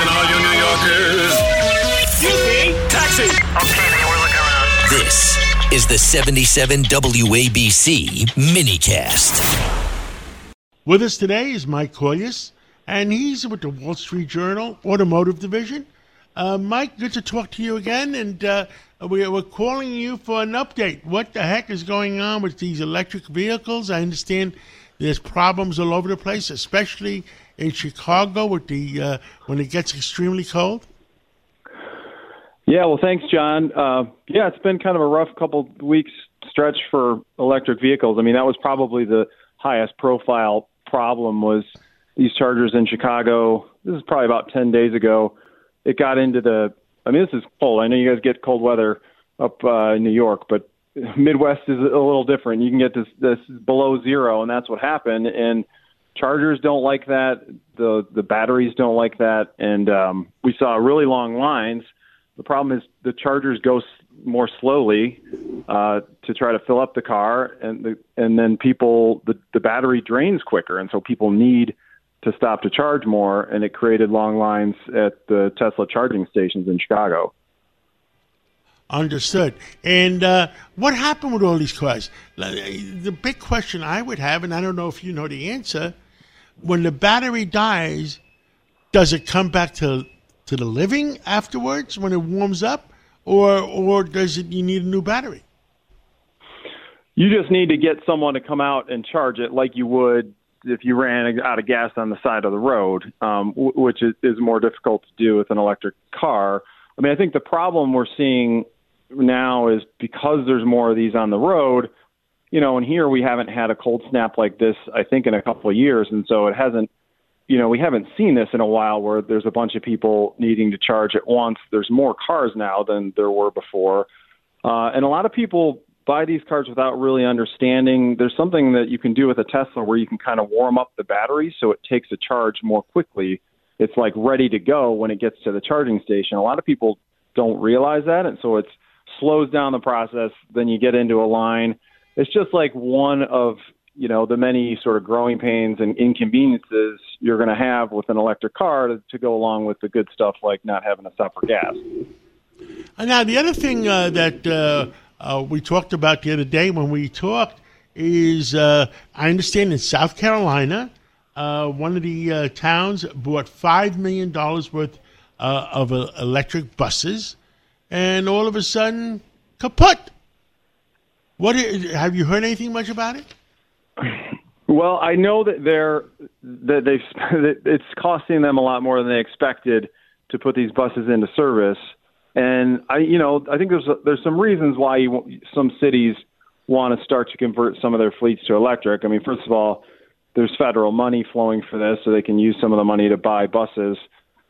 Listen, all you New Yorkers. Excuse me. Taxi. Okay, man, we're looking around. This is the 77 WABC minicast. With us today is Mike Colias, and he's with the Wall Street Journal Automotive Division. Uh, Mike, good to talk to you again, and uh, we, we're calling you for an update. What the heck is going on with these electric vehicles? I understand there's problems all over the place, especially in Chicago with the uh, when it gets extremely cold. Yeah, well, thanks, John. Uh, yeah, it's been kind of a rough couple weeks stretch for electric vehicles. I mean, that was probably the highest profile problem was these chargers in Chicago. This is probably about 10 days ago. It got into the, I mean, this is cold. I know you guys get cold weather up uh, in New York, but Midwest is a little different. You can get this, this below zero, and that's what happened. And chargers don't like that. The, the batteries don't like that. And um, we saw really long lines. The problem is the chargers go s- more slowly uh, to try to fill up the car, and the, and then people the, the battery drains quicker, and so people need to stop to charge more, and it created long lines at the Tesla charging stations in Chicago. Understood. And uh, what happened with all these cars? The big question I would have, and I don't know if you know the answer, when the battery dies, does it come back to to the living afterwards when it warms up, or or does it you need a new battery? You just need to get someone to come out and charge it like you would if you ran out of gas on the side of the road, um, which is, is more difficult to do with an electric car. I mean, I think the problem we're seeing now is because there's more of these on the road, you know, and here we haven't had a cold snap like this, I think, in a couple of years. And so it hasn't, you know, we haven't seen this in a while where there's a bunch of people needing to charge at once. There's more cars now than there were before. Uh, and a lot of people buy these cars without really understanding. There's something that you can do with a Tesla where you can kind of warm up the battery so it takes a charge more quickly. It's like ready to go when it gets to the charging station. A lot of people don't realize that, and so it slows down the process. Then you get into a line. It's just like one of you know the many sort of growing pains and inconveniences you're going to have with an electric car to, to go along with the good stuff like not having to stop for gas. And now the other thing uh, that uh, uh, we talked about the other day when we talked is uh, I understand in South Carolina, uh, one of the uh, towns bought five million dollars worth of electric buses, and all of a sudden, kaput. What have you heard anything much about it? Well, I know that they're that they've that it's costing them a lot more than they expected to put these buses into service, and I, you know, I think there's there's some reasons why you, some cities want to start to convert some of their fleets to electric. I mean, first of all, there's federal money flowing for this, so they can use some of the money to buy buses.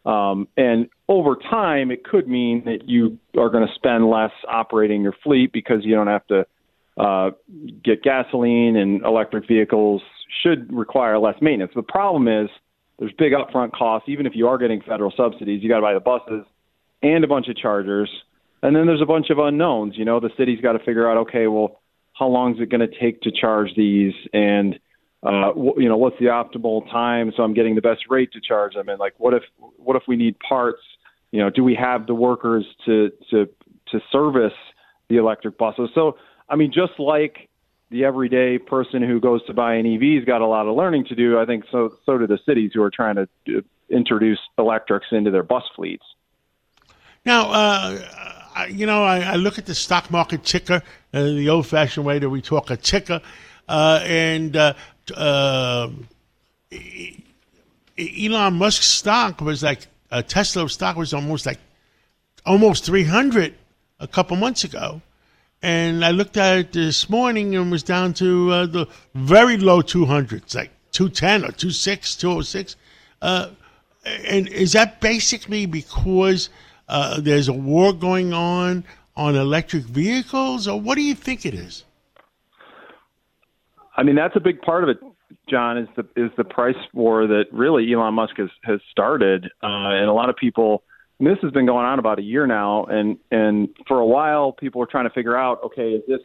Um, and over time, it could mean that you are going to spend less operating your fleet because you don't have to uh, get gasoline and electric vehicles should require less maintenance. The problem is there's big upfront costs. Even if you are getting federal subsidies, you got to buy the buses and a bunch of chargers. And then there's a bunch of unknowns. You know, the city's got to figure out, okay, well, how long is it going to take to charge these? And, uh, you know, what's the optimal time so I'm getting the best rate to charge them? And like, what if, what if we need parts? You know, do we have the workers to, to, to service the electric buses? So, I mean, just like the everyday person who goes to buy an EV's got a lot of learning to do. I think so. So do the cities who are trying to uh, introduce electrics into their bus fleets. Now, uh, you know, I, I look at the stock market ticker, uh, the old-fashioned way that we talk a ticker, uh, and uh, uh, Elon Musk's stock was like uh, Tesla stock was almost like almost 300 a couple months ago. And I looked at it this morning and was down to uh, the very low 200s, like 210 or 26, 206. Uh, and is that basically because uh, there's a war going on on electric vehicles, or what do you think it is? I mean, that's a big part of it, John. Is the is the price war that really Elon Musk has has started, uh, and a lot of people. And this has been going on about a year now, and and for a while, people were trying to figure out, okay, is this,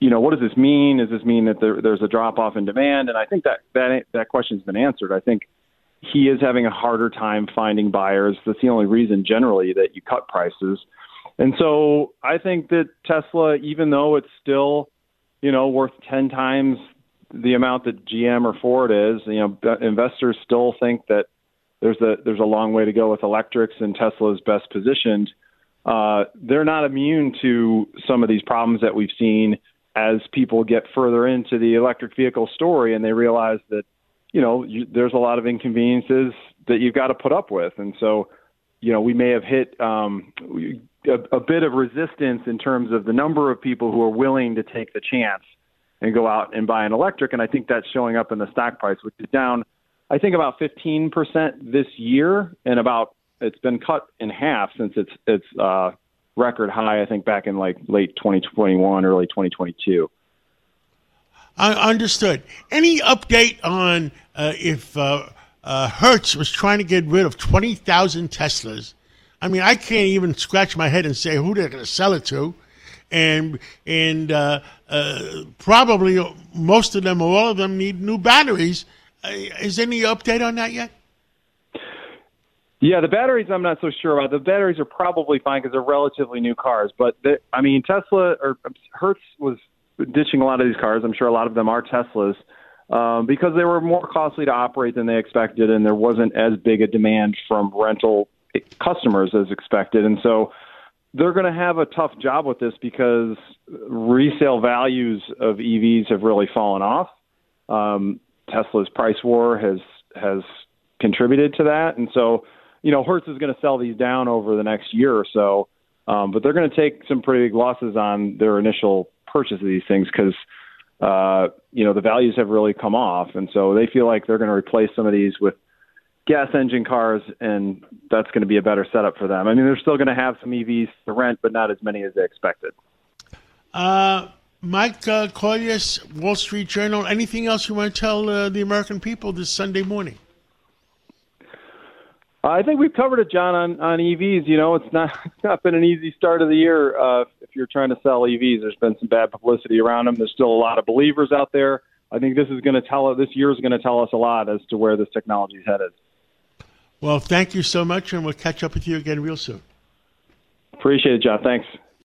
you know, what does this mean? Does this mean that there, there's a drop off in demand? And I think that that that question's been answered. I think he is having a harder time finding buyers. That's the only reason generally that you cut prices. And so I think that Tesla, even though it's still, you know, worth 10 times the amount that GM or Ford is, you know, investors still think that there's a there's a long way to go with electrics and Tesla is best positioned. Uh, they're not immune to some of these problems that we've seen as people get further into the electric vehicle story and they realize that you know you, there's a lot of inconveniences that you've got to put up with and so you know we may have hit um, a, a bit of resistance in terms of the number of people who are willing to take the chance and go out and buy an electric and I think that's showing up in the stock price which is down I think about 15% this year and about it's been cut in half since it's it's uh record high, I think, back in like late 2021, early 2022. I understood. Any update on uh, if uh, uh, Hertz was trying to get rid of 20,000 Teslas? I mean, I can't even scratch my head and say who they're going to sell it to. And and uh, uh, probably most of them or all of them need new batteries. Uh, is any update on that yet? Yeah, the batteries I'm not so sure about. The batteries are probably fine because they're relatively new cars. But I mean, Tesla or Hertz was ditching a lot of these cars. I'm sure a lot of them are Teslas um, because they were more costly to operate than they expected, and there wasn't as big a demand from rental customers as expected. And so they're going to have a tough job with this because resale values of EVs have really fallen off. Um, Tesla's price war has has contributed to that, and so you know, Hertz is going to sell these down over the next year or so, um, but they're going to take some pretty big losses on their initial purchase of these things because, uh, you know, the values have really come off, and so they feel like they're going to replace some of these with gas engine cars, and that's going to be a better setup for them. I mean, they're still going to have some EVs to rent, but not as many as they expected. Uh, Mike uh, Colias, Wall Street Journal. Anything else you want to tell uh, the American people this Sunday morning? I think we've covered it, John, on, on EVs. You know, it's not it's not been an easy start of the year uh, if you're trying to sell EVs. There's been some bad publicity around them. There's still a lot of believers out there. I think this is going to tell this year is going to tell us a lot as to where this technology is headed. Well, thank you so much, and we'll catch up with you again real soon. Appreciate it, John. Thanks.